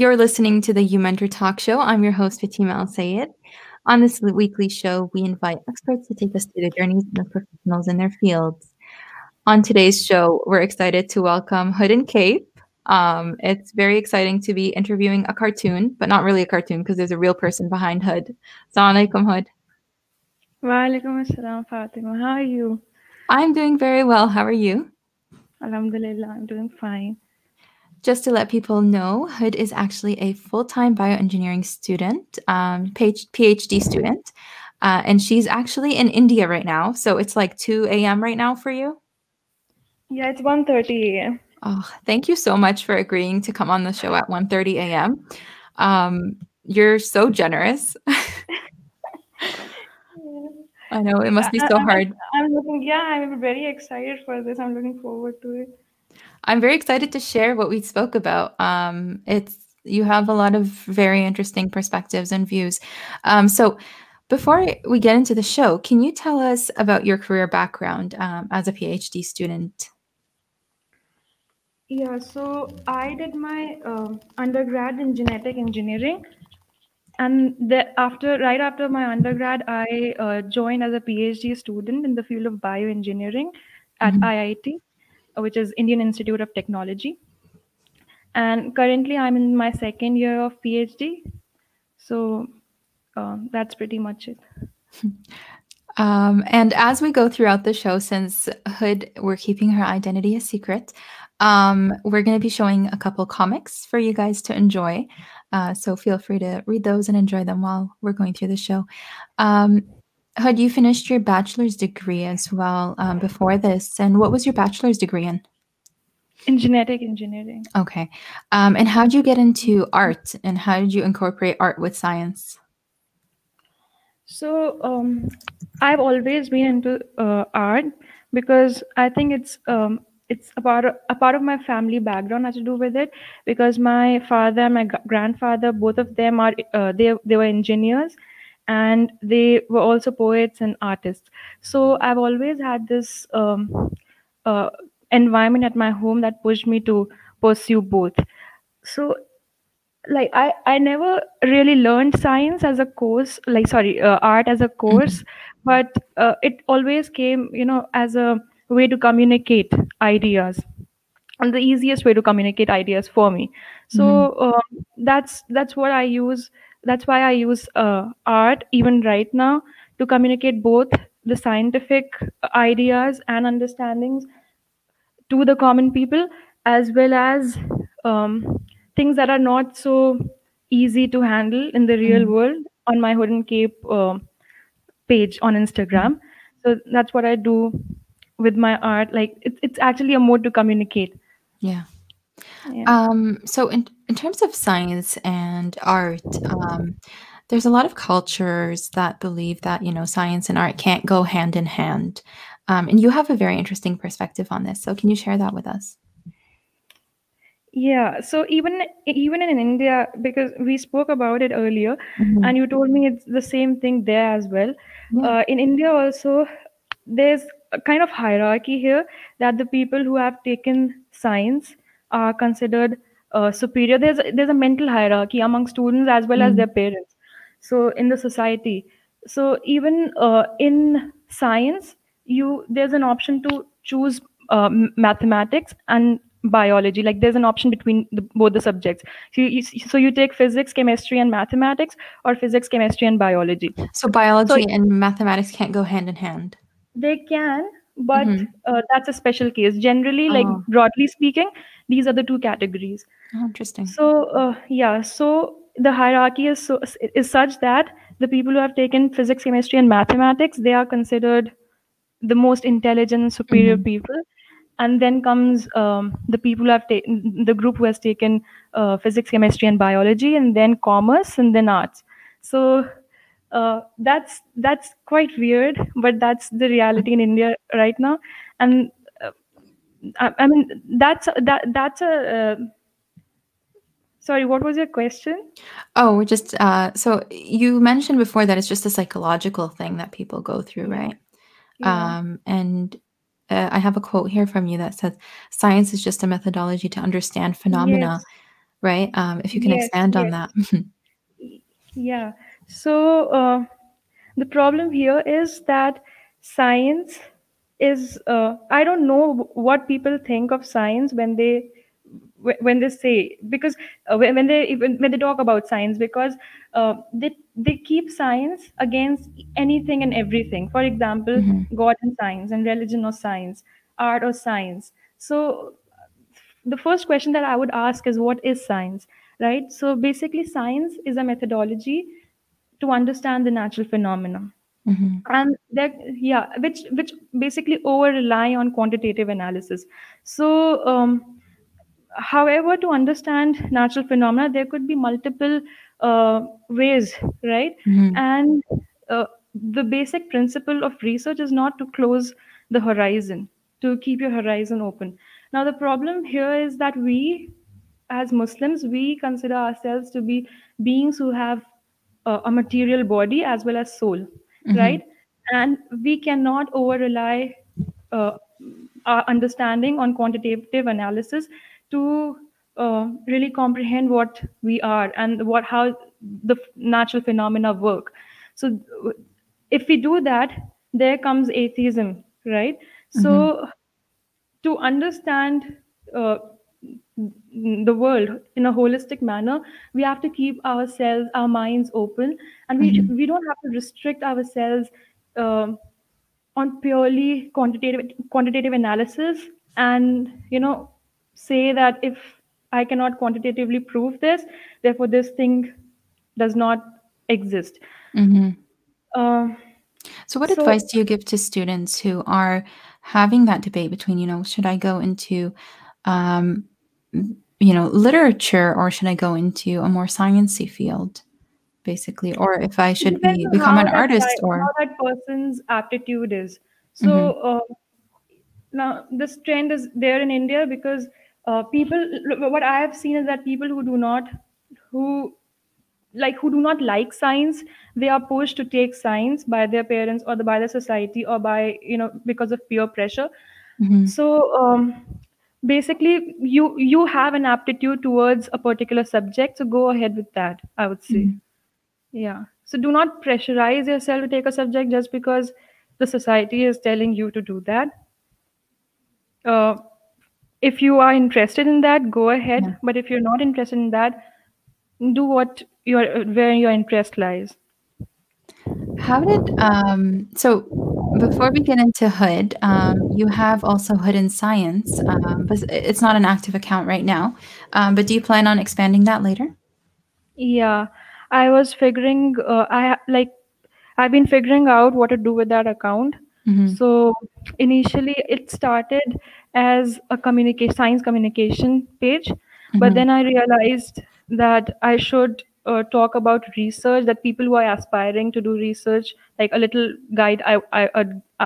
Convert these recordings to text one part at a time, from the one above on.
You're listening to the You Mentor Talk Show. I'm your host, Fatima Al Sayed. On this weekly show, we invite experts to take us through the journeys of professionals in their fields. On today's show, we're excited to welcome Hood and Cape. Um, it's very exciting to be interviewing a cartoon, but not really a cartoon because there's a real person behind Hood. Assalamu alaikum, Hood. Wa alaikum assalam, Fatima. How are you? I'm doing very well. How are you? Alhamdulillah, I'm doing fine. Just to let people know, Hood is actually a full time bioengineering student, um, PhD student, uh, and she's actually in India right now. So it's like 2 a.m. right now for you? Yeah, it's 1.30 a.m. Oh, thank you so much for agreeing to come on the show at 1.30 a.m. Um, you're so generous. I know it must be so hard. I'm looking, yeah, I'm very excited for this. I'm looking forward to it. I'm very excited to share what we spoke about. Um, it's you have a lot of very interesting perspectives and views. Um, so, before we get into the show, can you tell us about your career background um, as a PhD student? Yeah, so I did my uh, undergrad in genetic engineering, and the, after right after my undergrad, I uh, joined as a PhD student in the field of bioengineering at mm-hmm. IIT which is Indian Institute of Technology. And currently, I'm in my second year of PhD. So uh, that's pretty much it. Um, and as we go throughout the show, since Hood, we're keeping her identity a secret, um, we're going to be showing a couple comics for you guys to enjoy. Uh, so feel free to read those and enjoy them while we're going through the show. Um, had you finished your bachelor's degree as well um, before this? And what was your bachelor's degree in? In genetic engineering. Okay. Um, and how did you get into art and how did you incorporate art with science? So um, I've always been into uh, art because I think it's um, it's a part of, a part of my family background has to do with it because my father and my grandfather both of them are uh, they they were engineers and they were also poets and artists. So I've always had this um, uh, environment at my home that pushed me to pursue both. So like I, I never really learned science as a course like sorry uh, art as a course mm-hmm. but uh, it always came you know as a way to communicate ideas and the easiest way to communicate ideas for me so mm-hmm. uh, that's that's what i use that's why i use uh, art even right now to communicate both the scientific ideas and understandings to the common people as well as um, things that are not so easy to handle in the real mm. world on my hood and cape uh, page on instagram so that's what i do with my art like it, it's actually a mode to communicate yeah yeah. Um, so in, in terms of science and art, um, there's a lot of cultures that believe that, you know, science and art can't go hand in hand. Um, and you have a very interesting perspective on this. So can you share that with us? Yeah, so even even in India, because we spoke about it earlier, mm-hmm. and you told me it's the same thing there as well. Yeah. Uh, in India also, there's a kind of hierarchy here that the people who have taken science are considered uh, superior. There's there's a mental hierarchy among students as well mm. as their parents. So in the society. So even uh, in science you there's an option to choose uh, mathematics and biology. Like there's an option between the, both the subjects. So you, so you take physics chemistry and mathematics or physics chemistry and biology. So biology so, and mathematics can't go hand in hand? They can but mm-hmm. uh, that's a special case generally like oh. broadly speaking these are the two categories oh, interesting so uh, yeah so the hierarchy is so is such that the people who have taken physics chemistry and mathematics they are considered the most intelligent superior mm-hmm. people and then comes um, the people who have taken the group who has taken uh, physics chemistry and biology and then commerce and then arts so uh, that's that's quite weird but that's the reality in india right now and uh, I, I, mean that's that that's a uh, sorry what was your question oh just uh, so you mentioned before that it's just a psychological thing that people go through right yeah. um, and uh, i have a quote here from you that says science is just a methodology to understand phenomena yes. right? Um, if you can Yes, expand on that. Yeah. So uh, the problem here is that science is uh, I don't know what people think of science when they when they say because uh, when they even when they talk about science because uh, they they keep science against anything and everything. For example, Mhm, God and science and religion or science, art or science. So the first question that I would ask is what is science, right? So basically, science is a methodology to understand the natural phenomena. Mhm, and that yeah which which basically over rely on quantitative analysis. So um, however to understand natural phenomena there could be multiple uh, ways right? Mhm, and uh, the basic principle of research is not to close the horizon to keep your horizon open. Now the problem here is that we as muslims we consider ourselves to be beings who have uh, a material body as well as soul mhm, right? And we cannot over rely uh, our understanding on quantitative analysis to uh, really comprehend what we are and what how the natural phenomena work. So if we do that there comes atheism right? Mhm, so to understand uh, the world in a holistic manner we have to keep ourselves our minds open. And we mhm, we don't have to restrict ourselves um on purely quantitative quantitative analysis and you know say that if i cannot quantitatively prove this therefore this thing does not exist. Mhm. um, So, what so advice do you give to students who are having that debate between, you know, should I go into, um, you know, literature or should I go into a more sciencey field, basically, or if I should be become an artist guy, or. how that person's aptitude is. So Mhm, uh, now this trend is there in india because uh, people what i have seen is that people who do not who like who do not like science they are pushed to take science by their parents or the, by the society or by you know because of peer pressure. Mhm, so um, basically you you have an aptitude towards a particular subject so go ahead with that i would say. Mhm. yeah. So do not pressurize yourself to take a subject just because the society is telling you to do that. Uh, if you are interested in that go Yeah. ahead but if you're not interested in that do what your where your interest lies How did um so before we get into Hood, um, you have also Hood in Science, um, but it's not an active account right now. Um, but do you plan on expanding that later? Yeah, I was figuring, uh, I like, I've been figuring out what to do with that account. Mhm, So initially, it started as a communication science communication page, but mhm, then I realized that I should uh, talk about research. That people who are aspiring to do research, like a little guide, I I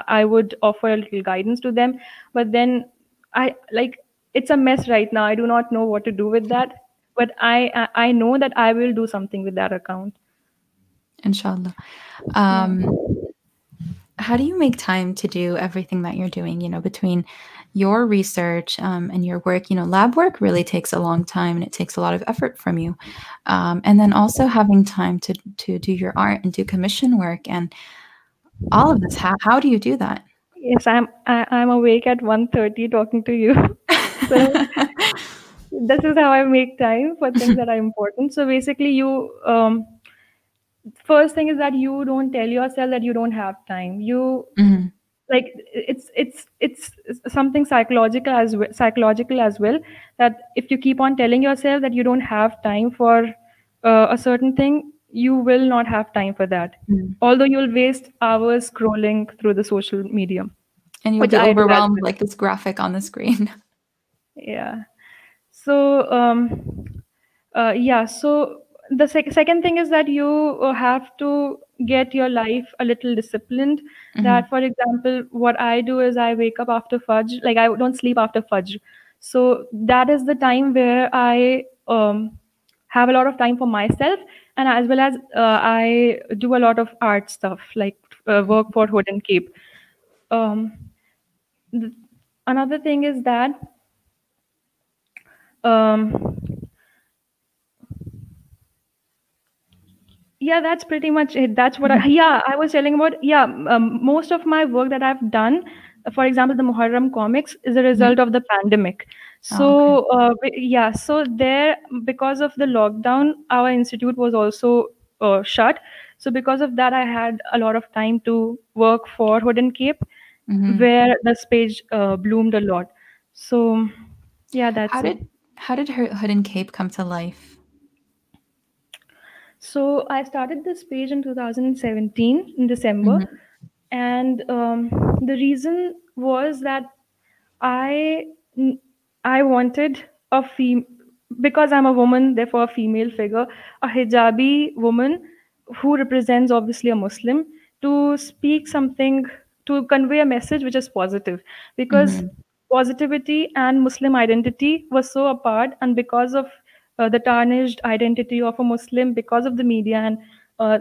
I would offer a little guidance to them. But then I like it's a mess right now. I do not know what to do with that but I I know that I will do something with that account. inshallah. Um, how do you make time to do everything that you're doing, you know, between your research, um, and your work? You know, lab work really takes a long time and it takes a lot of effort from you. Um, and then also having time to to do your art and do commission work and all of this. How how do you do that? Yes, I'm I, I'm awake at one thirty talking to you. so this is how I make time for things that are important. So basically you um first thing is that you don't tell yourself that you don't have time. You Mhm, like it's it's it's something psychological as well, psychological as well that if you keep on telling yourself that you don't have time for uh, a certain thing you will not have time for that mhm. although you'll waste hours scrolling through the social media And you'll be i do as overwhelmed like this graphic on the screen. yeah so um uh, yeah so the sec- second thing is that you uh, have to get your life a little disciplined. Mhm, that for example what i do is i wake up after fajr like i don't sleep after fajr. So that is the time where i um, have a lot of time for myself and as well as uh, i do a lot of art stuff like uh, work for hood and cape um, th- another thing is that um, yeah that's pretty much it. That's what I, yeah i was telling about yeah um, most of my work that i've done for example the muharram comics is a result of the pandemic. So uh, yeah so there because of the lockdown our institute was also uh, shut. So because of that i had a lot of time to work for hood and cape Mhm. where this page uh, bloomed a lot. So yeah that's How it. did how did and cape come to life? So I started this page in 2017 in December, Mhm. and um, the reason was that I I wanted a fem because I'm a woman, therefore a female figure, a hijabi woman who represents obviously a Muslim to speak something to convey a message which is positive because Mhm. positivity and Muslim identity were so apart and because of uh, the tarnished identity of a Muslim because of the media and uh,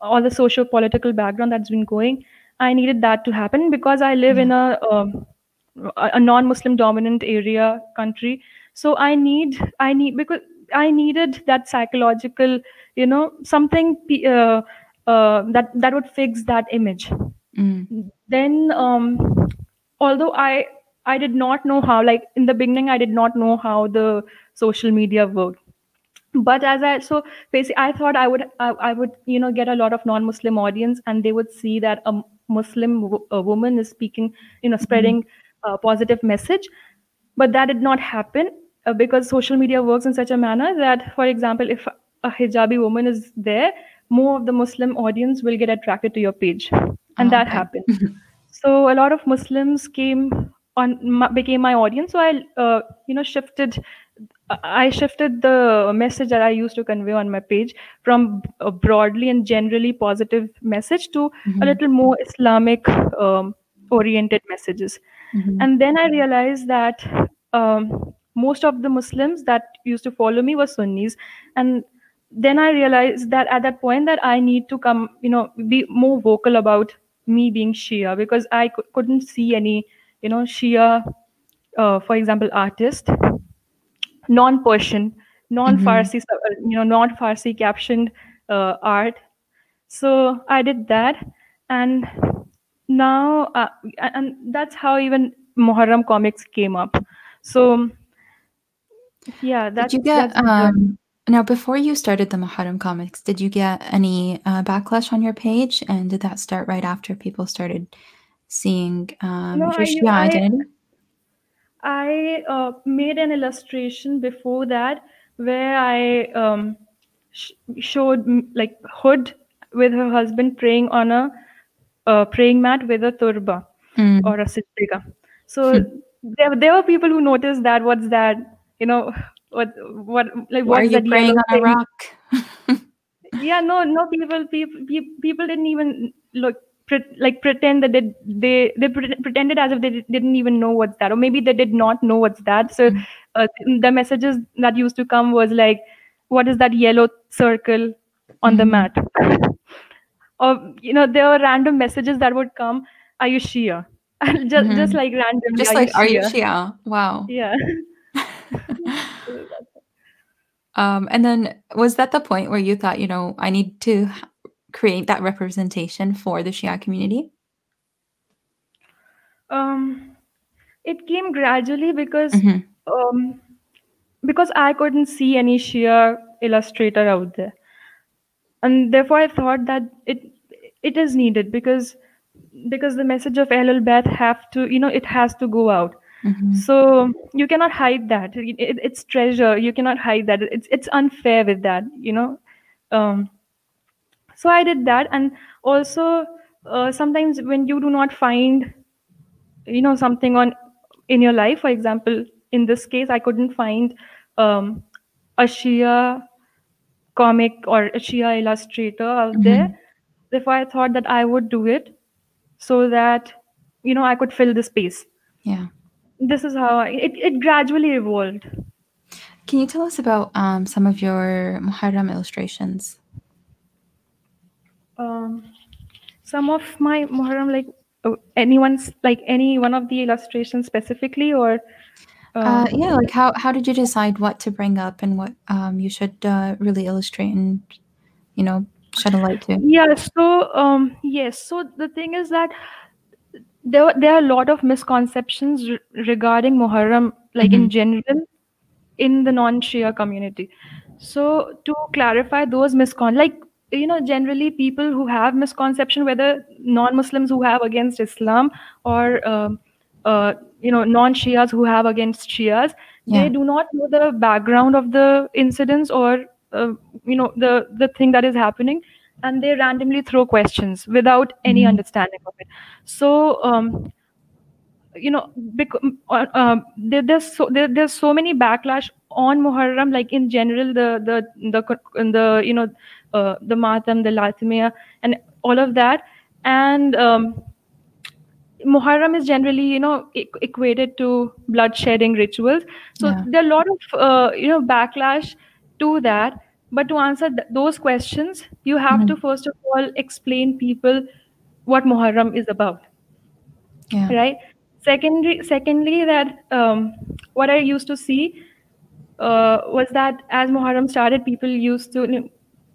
all the social political background that's been going i needed that to happen because i live Yeah. in a um, a a non-muslim dominant area country so i need i need because i needed that psychological you know something uh, uh, that that would fix that image Mm. then um, although i i did not know how like in the beginning i did not know how the social media worked but as i so basically i thought i would I, I would you know get a lot of non-muslim audience and they would see that a muslim wo- a woman is speaking you know spreading a positive message. But that did not happen uh, because social media works in such a manner that for example if a hijabi woman is there more of the muslim audience will get attracted to your page. And Oh, that okay. happened. So a lot of muslims came on my, became my audience. So i uh, you know shifted i shifted the message that i used to convey on my page from a broadly and generally positive message to a Mhm. little more islamic um, oriented messages Mhm. and then i realized that um, most of the muslims that used to follow me were sunnis and then i realized that at that point that i need to come you know be more vocal about me being shia because i couldn't see any you know shia uh, for example artist non-persian non-farsi uh, you know non-farsi captioned uh, art so i did that and now uh, and that's how even muharram comics came up so yeah Did that's you get um now before you started the Muharram comics, did you get any uh, backlash on your page? And did that start right after people started seeing um, no your i Shia identity? I uh, made an illustration before that where i um, sh- showed mm, like hood with her husband praying on a uh, praying mat with a turba or Mm. a sitrika. So there, there were people who noticed that. What's that? You know, what what like Why what's you that praying on a rock? Yeah, no, no people people people didn't even look pre- like pretend that they they they pre- pretended as if they di- didn't even know what's that, or maybe they did not know what's that. So Mm. uh, the messages that used to come was like, "What is that yellow circle on the Mhm. mat?" or you know there were random messages that would come are you shia just just Mhm. like randomly Just are you like, are you shia? Wow. yeah Um, and then was that the point where you thought, you know, I need to create that representation for the Shia community? um it came gradually because Mhm. um because i couldn't see any shia illustrator out there and therefore i thought that it it is needed because because the message of Ahlul Bayt have to you know it has to go out Mhm. so you cannot hide that it, it- it's treasure you cannot hide that it's it's unfair with that you know um so i did that and also uh, sometimes when you do not find you know something on in your life for example in this case i couldn't find um, a shia comic or a shia illustrator out there Mhm. therefore i thought that i would do it so that you know i could fill the space Yeah. this is how I, it, it gradually evolved Can you tell us about um, some of your Muharram illustrations? Um, some of my muharram like uh, anyone's like any one of the illustrations specifically or Uh, um, yeah, like how how did you decide what to bring up and what um, you should uh, really illustrate and you know, shed a light to? Yeah. So um, yes. So the thing is that there there are a lot of misconceptions re- regarding Muharram, like in Mhm. general, in the non-Shia community. So to clarify those miscon, like you know, generally people who have misconception, whether non-Muslims who have against Islam or um, uh, you know non-Shias who have against Shias, Yeah. they do not know the background of the incidents or uh, you know the the thing that is happening, and they randomly throw questions without any Mhm. understanding of it. So um, you know bec- uh, um, there, there's so there, there's so many backlash on Muharram like in general the the the the you know uh, the Matam the Latmiya and all of that and um, Muharram is generally you know e- equated to bloodshedding rituals so Yeah. there are a lot of uh, you know backlash to that but to answer th- those questions you have to Mhm. first of all explain people what Muharram is about Yeah. right secondly secondly that um, what i used to see uh, was that as muharram started people used to you know,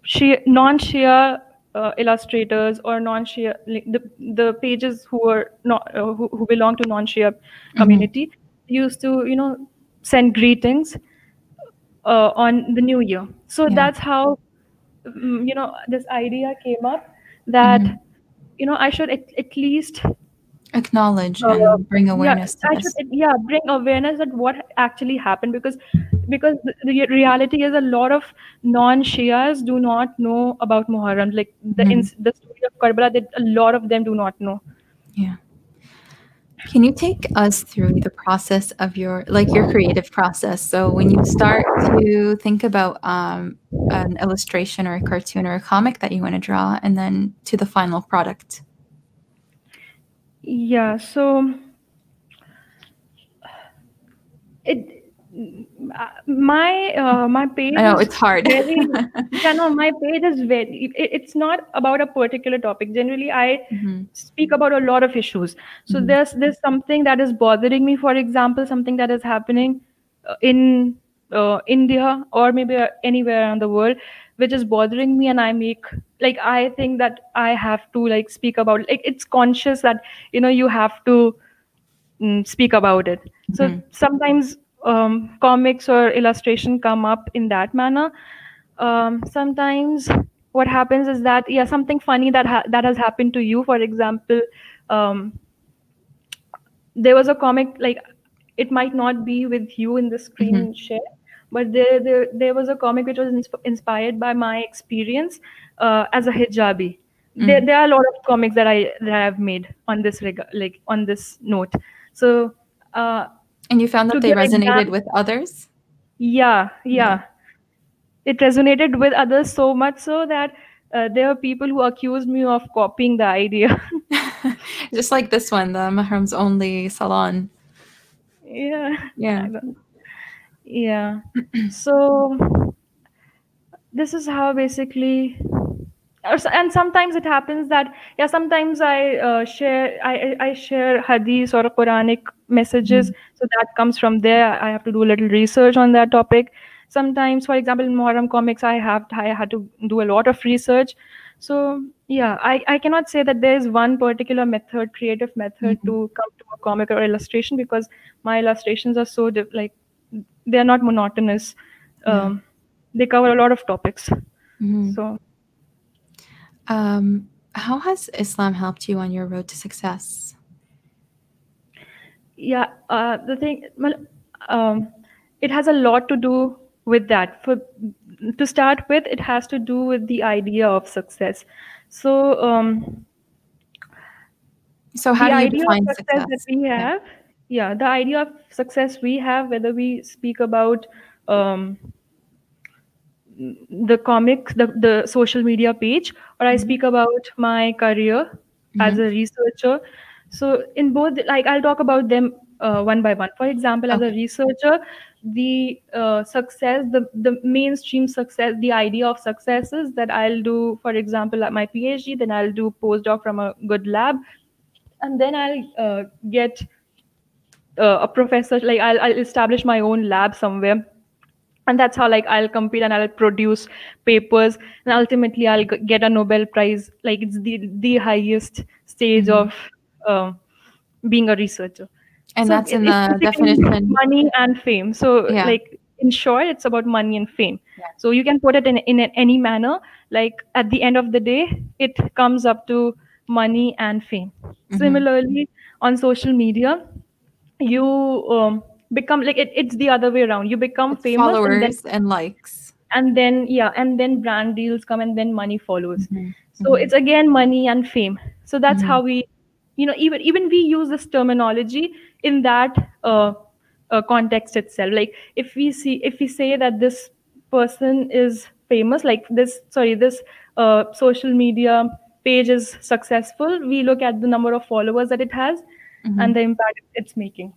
Shia, non-shia uh, illustrators or non-shia like the, the pages who were not uh, who, who belong to non-shia community used to you know send greetings uh, on the new year so Yeah. that's how mm, you know this idea came up that Mhm. you know i should at, at least Acknowledge uh, and bring yeah awareness to i this. should yeah bring awareness that what actually happened because because the, reality is a lot of non-shias do not know about muharram like the ins the story of karbala that a lot of them do not know Yeah. Can you take us through the process of your like your creative process? So when you start to think about um, an illustration or a cartoon or a comic that you want to draw, and then to the final product. yeah so it my uh, my page I know it's hard. very yeah no my page is very it, it's not about a particular topic generally i Mhm. speak about a lot of issues so Mhm. there's there's something that is bothering me for example something that is happening uh, in uh, india or maybe uh, anywhere around the world which is bothering me and i make like i think that i have to like speak about like it's conscious that you know you have to mm, speak about it so Mhm. sometimes um, comics or illustration come up in that manner um, sometimes what happens is that yeah something funny that ha- that has happened to you for example um, there was a comic like it might not be with you in the screen Mhm. share but there, there there was a comic which was insp- inspired by my experience uh, as a hijabi there, Mm. there are a lot of comics that i that i've made on this reg- like on this note so uh, And you found that they resonated exam- with others. yeah yeah it resonated with others so much so that uh, there were people who accused me of copying the idea Just like this one, the Mahram's only salon. yeah Yeah. Yeah so this is how basically and sometimes it happens that yeah sometimes i uh, share I, I share hadiths or quranic messages. So that comes from there. I have to do a little research on that topic. Sometimes for example in Muharram comics i have i had to do a lot of research. So yeah i, I cannot say that there is one particular method creative method to come to a comic or illustration because my illustrations are so diff- like they're not monotonous. Yeah. um, they cover a lot of topics. Mhm. so Um, how has Islam helped you on your road to success? yeah uh, the thing um, it has a lot to do with that for to start with it has to do with the idea of success so um, So how the do you idea define of success, success? that we Yeah. have yeah the idea of success we have whether we speak about um, the comic the, the social media page or i speak about my career as a researcher. So in both like i'll talk about them uh, one by one. For example as a researcher the uh, success the the mainstream success the idea of success is that i'll do for example at my phd then i'll do postdoc from a good lab and then i'll uh, get uh, a professor like I'll, I'll establish my own lab somewhere and that's how like i'll compete and i'll produce papers and ultimately i'll get a nobel prize like it's the the highest stage Mhm. of um, being a researcher And So that's in the definition. money and fame so Yeah. like in short it's about money and fame Yeah. so you can put it in in any manner like at the end of the day it comes up to money and fame Mhm. similarly on social media you um, become like it, it's the other way around you become It's famous and then followers and likes. and then yeah and then brand deals come and then money follows Mhm. so Mhm. it's again money and fame so that's Mhm. how we you know even even we use this terminology in that uh, uh, context itself like if we see if we say that this person is famous like this sorry this uh, social media page is successful we look at the number of followers that it has Mhm. and the impact it's making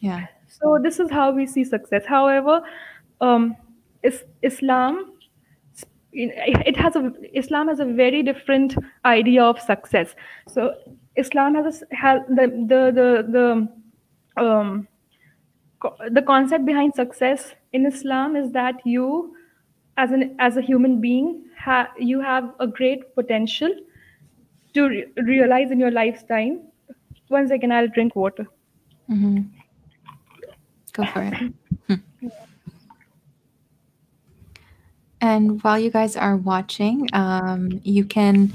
Yeah. So this is how we see success. However um, is, islam it has a islam has a very different idea of success. So islam has, a, has the the the, the um, the concept behind success in islam is that you as an as a human being ha- you have a great potential to re- realize in your lifetime. One second i'll drink water. Mhm. Go for it. And while you guys are watching, um, you can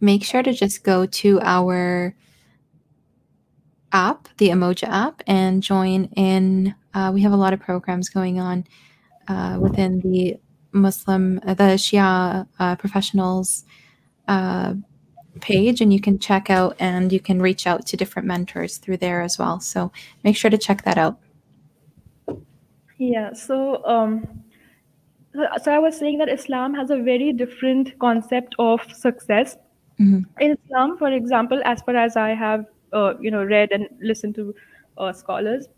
make sure to just go to our app, the Emoja app, and join in. Uh, we have a lot of programs going on uh, within the Muslim, uh, the Shia uh, professionals uh, page, and you can check out and you can reach out to different mentors through there as well. So make sure to check that out. Yeah, so um, so- so I was saying that Islam has a very different concept of success. Mhm. In Islam, for example, as far as I have uh, you know read and listened to uh, scholars,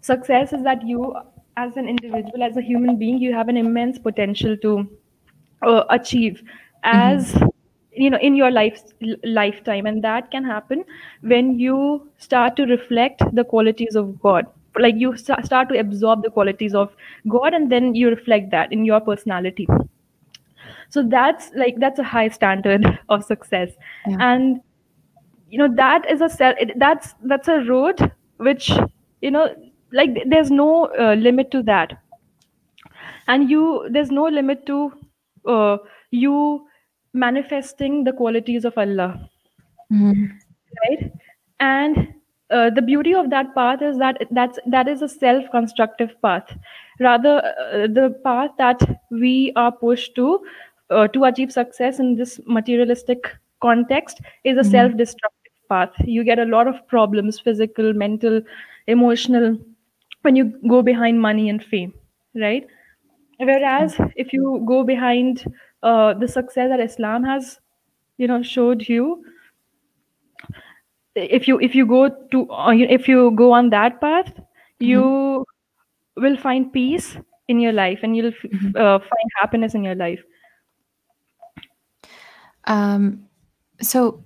success is that you, as an individual, as a human being, you have an immense potential to uh, achieve as you know in your life lifetime and that can happen when you start to reflect the qualities of god like you sta- start to absorb the qualities of god and then you reflect that in your personality. So that's like that's a high standard of success. Yeah. and you know that is a cell it, that's that's a road which you know like there's no uh, limit to that. And you there's no limit to uh, you manifesting the qualities of allah. Mhm. right? And uh, the beauty of that path is that that's that is a self constructive path. Rather uh, the path that we are pushed to uh, to achieve success in this materialistic context is a Mhm. self destructive path. You get a lot of problems physical mental emotional when you go behind money and fame right? Whereas if you go behind uh, the success that islam has you know showed you if you if you go to uh, if you go on that path you will find peace in your life and you'll Mhm. uh, find happiness in your life Um, so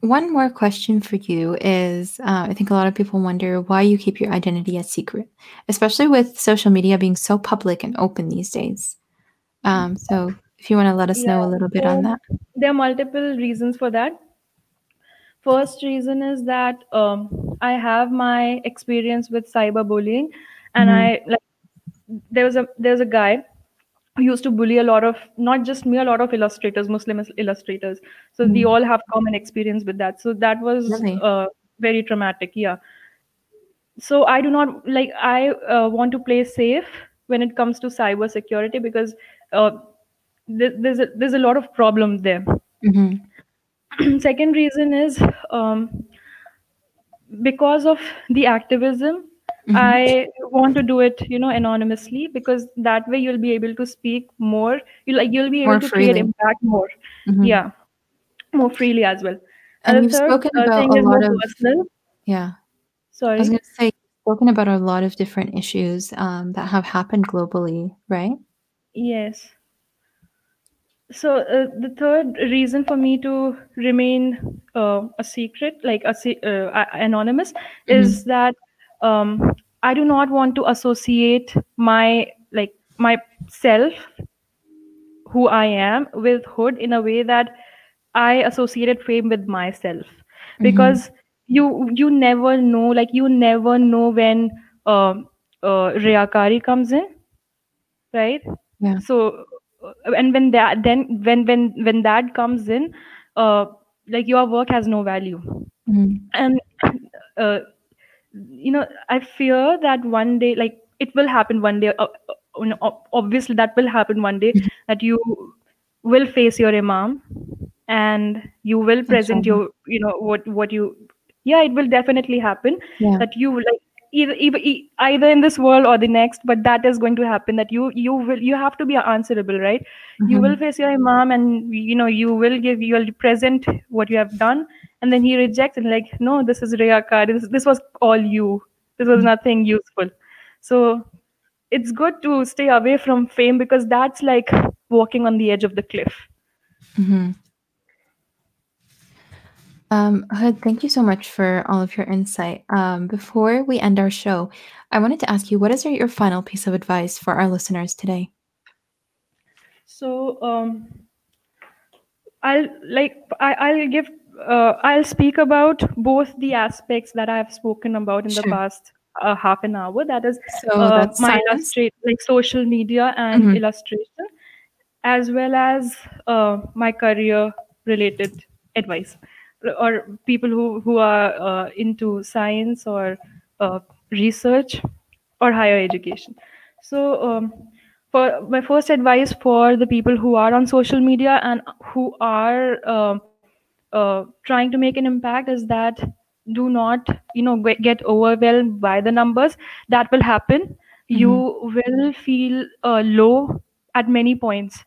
one more question for you is uh, I think a lot of people wonder why you keep your identity a secret, especially with social media being so public and open these days. Um, so if you want to let us know a little bit on that. there are multiple reasons for that first reason is that um, i have my experience with cyberbullying and Mhm. i like there was a there's a guy who used to bully a lot of not just me a lot of illustrators muslim illustrators so we Mhm. all have common experience with that so that was Really? uh, very traumatic yeah so i do not like i uh, want to play safe when it comes to cyber security because uh, th- there's a, there's a lot of problem there Mhm. second reason is um, because of the activism Mhm. i want to do it you know anonymously because that way you'll be able to speak more you like you'll be able More to create impact more Mhm. yeah more freely as well And and you've third spoken uh, about a lot of personal yeah. I was going to say you've spoken about a lot of different issues um, that have happened globally, right? yes so uh, the third reason for me to remain uh, a secret like a uh, anonymous is that um, i do not want to associate my like myself who I am with Hood in a way that I associated fame with myself Mhm. because you you never know like you never know when uh, uh, Riyakari comes in right Yeah. so and when that then when when when that comes in uh, like your work has no value Mhm. and uh, you know i fear that one day like it will happen one day uh, uh, you know, obviously that will happen one day Mhm. that you will face your imam and you will present Inshallah. your you know what what you yeah it will definitely happen Yeah. that you will, like either, either either in this world or the next but that is going to happen that you you will you have to be answerable right? You will face your imam and you know you will give you will present what you have done and then he rejects and like no this is riyakar. This, this was all you. This was Mhm. nothing useful. So it's good to stay away from fame because that's like walking on the edge of the cliff. Mhm. Um, Hood, thank you so much for all of your insight. Um, before we end our show, I wanted to ask you, what is your, final piece of advice for our listeners today? so um I'll like I, I'll give uh, I'll speak about both the aspects that I've spoken about in the past uh, half an hour. That is So uh, my illustrate like social media and Mhm. illustration, as well as uh, my career related advice, or people who who are uh, into science or uh, research or higher education. So, um, for my first advice for the people who are on social media and who are um uh, trying to make an impact is that do not you know get, overwhelmed by the numbers that will happen you Mhm. will feel uh, low at many points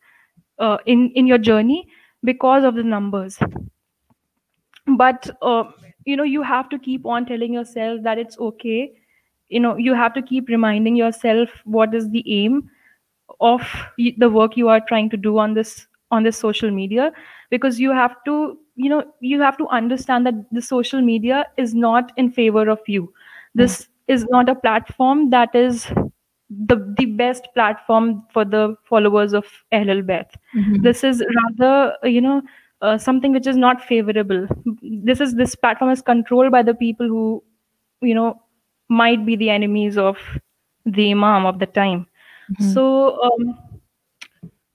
uh, in in your journey because of the numbers but uh, you know you have to keep on telling yourself that it's okay you know you have to keep reminding yourself what is the aim of the work you are trying to do on this on this social media because you have to you know you have to understand that the social media is not in favor of you this is not a platform that is the the best platform for the followers of Ahlul Bayt. Mhm. This is rather you know uh, something which is not favorable. This is this platform is controlled by the people who you know might be the enemies of the Imam of the time. Mhm. So um,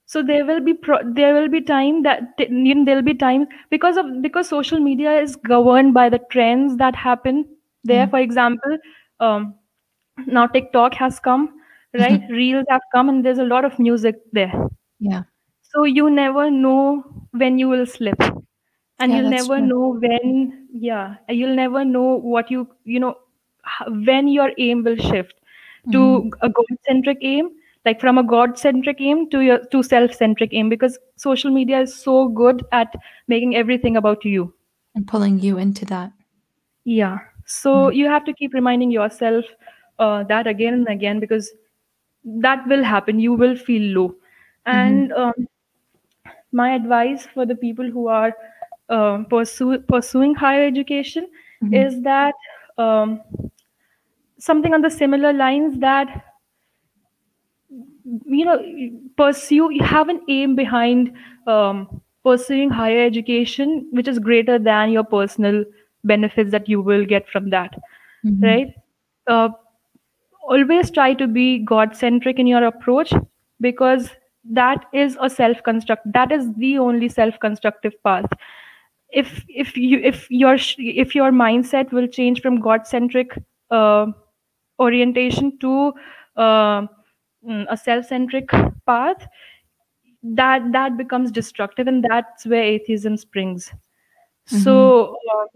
so there will be pro- there will be time that you know, there'll be time because of because social media is governed by the trends that happen there. Yeah. For example, um, now TikTok has come, right? Reels have come, and there's a lot of music there. Yeah. So you never know when you will slip, and Yeah, you'll never true. know when, yeah, you'll never know what you, you know, when your aim will shift Mhm. to a God-centric aim, like from a God-centric aim to your to self-centric aim, because social media is so good at making everything about you. And pulling you into that. Yeah. So Mhm. you have to keep reminding yourself uh, that again and again because that will happen. You will feel low. Mhm. And um, my advice for the people who are um, pursue, pursuing higher education Mhm. is that um, something on the similar lines that you know pursue you have an aim behind um, pursuing higher education which is greater than your personal benefits that you will get from that Mhm. right uh, always try to be god centric in your approach because that is a self construct that is the only self constructive path. If if you if your if your mindset will change from god centric uh, orientation to uh, mm, a self centric path that that becomes destructive and that's where atheism springs. Mhm. so um,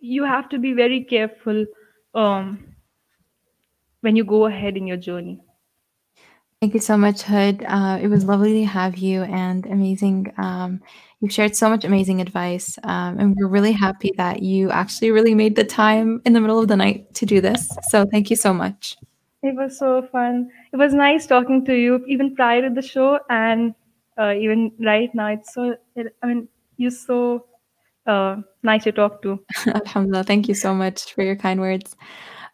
you have to be very careful um, when you go ahead in your journey Thank you so much, Hood. Uh, it was lovely to have you and amazing. Um, you've shared so much amazing advice. Um, and we're really happy that you actually really made the time in the middle of the night to do this. So thank you so much. It was so fun. It was nice talking to you, even prior to the show, and uh, even right now. It's so. It, I mean, you're so uh, nice to talk to. Alhamdulillah. Thank you so much for your kind words.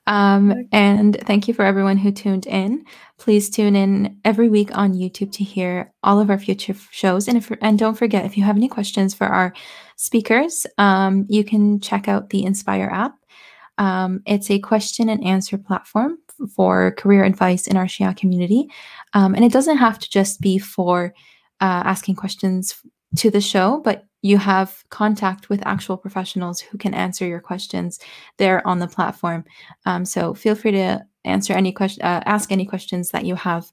Um, and thank you for everyone who tuned in. Please tune in every week on YouTube to hear all of our future shows. And if and don't forget, if you have any questions for our speakers, um, you can check out the Inspire app. Um, it's a question and answer platform for career advice in our Shia community, um, and it doesn't have to just be for uh, asking questions to the show, but you have contact with actual professionals who can answer your questions there on the platform. Um, so feel free to answer any question, uh, ask any questions that you have.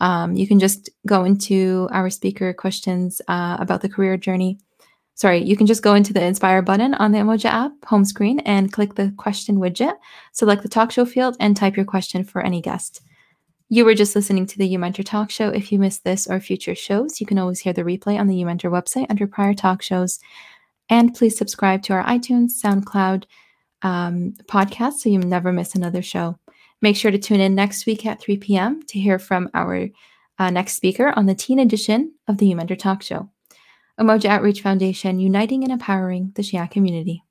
Um, you can just go into our speaker questions uh, about the career journey. Sorry, you can just go into the Inspire button on the Umoja app home screen and click the question widget, select the talk show field, and type your question for any guest. You were just listening to the You Mentor Talk Show. If you missed this or future shows, you can always hear the replay on the You Mentor website under prior talk shows. And please subscribe to our iTunes, SoundCloud um, podcast so you never miss another show. Make sure to tune in next week at 3 p.m. to hear from our uh, next speaker on the teen edition of the Mentor Talk Show. Umoja Outreach Foundation, uniting and empowering the Shia community.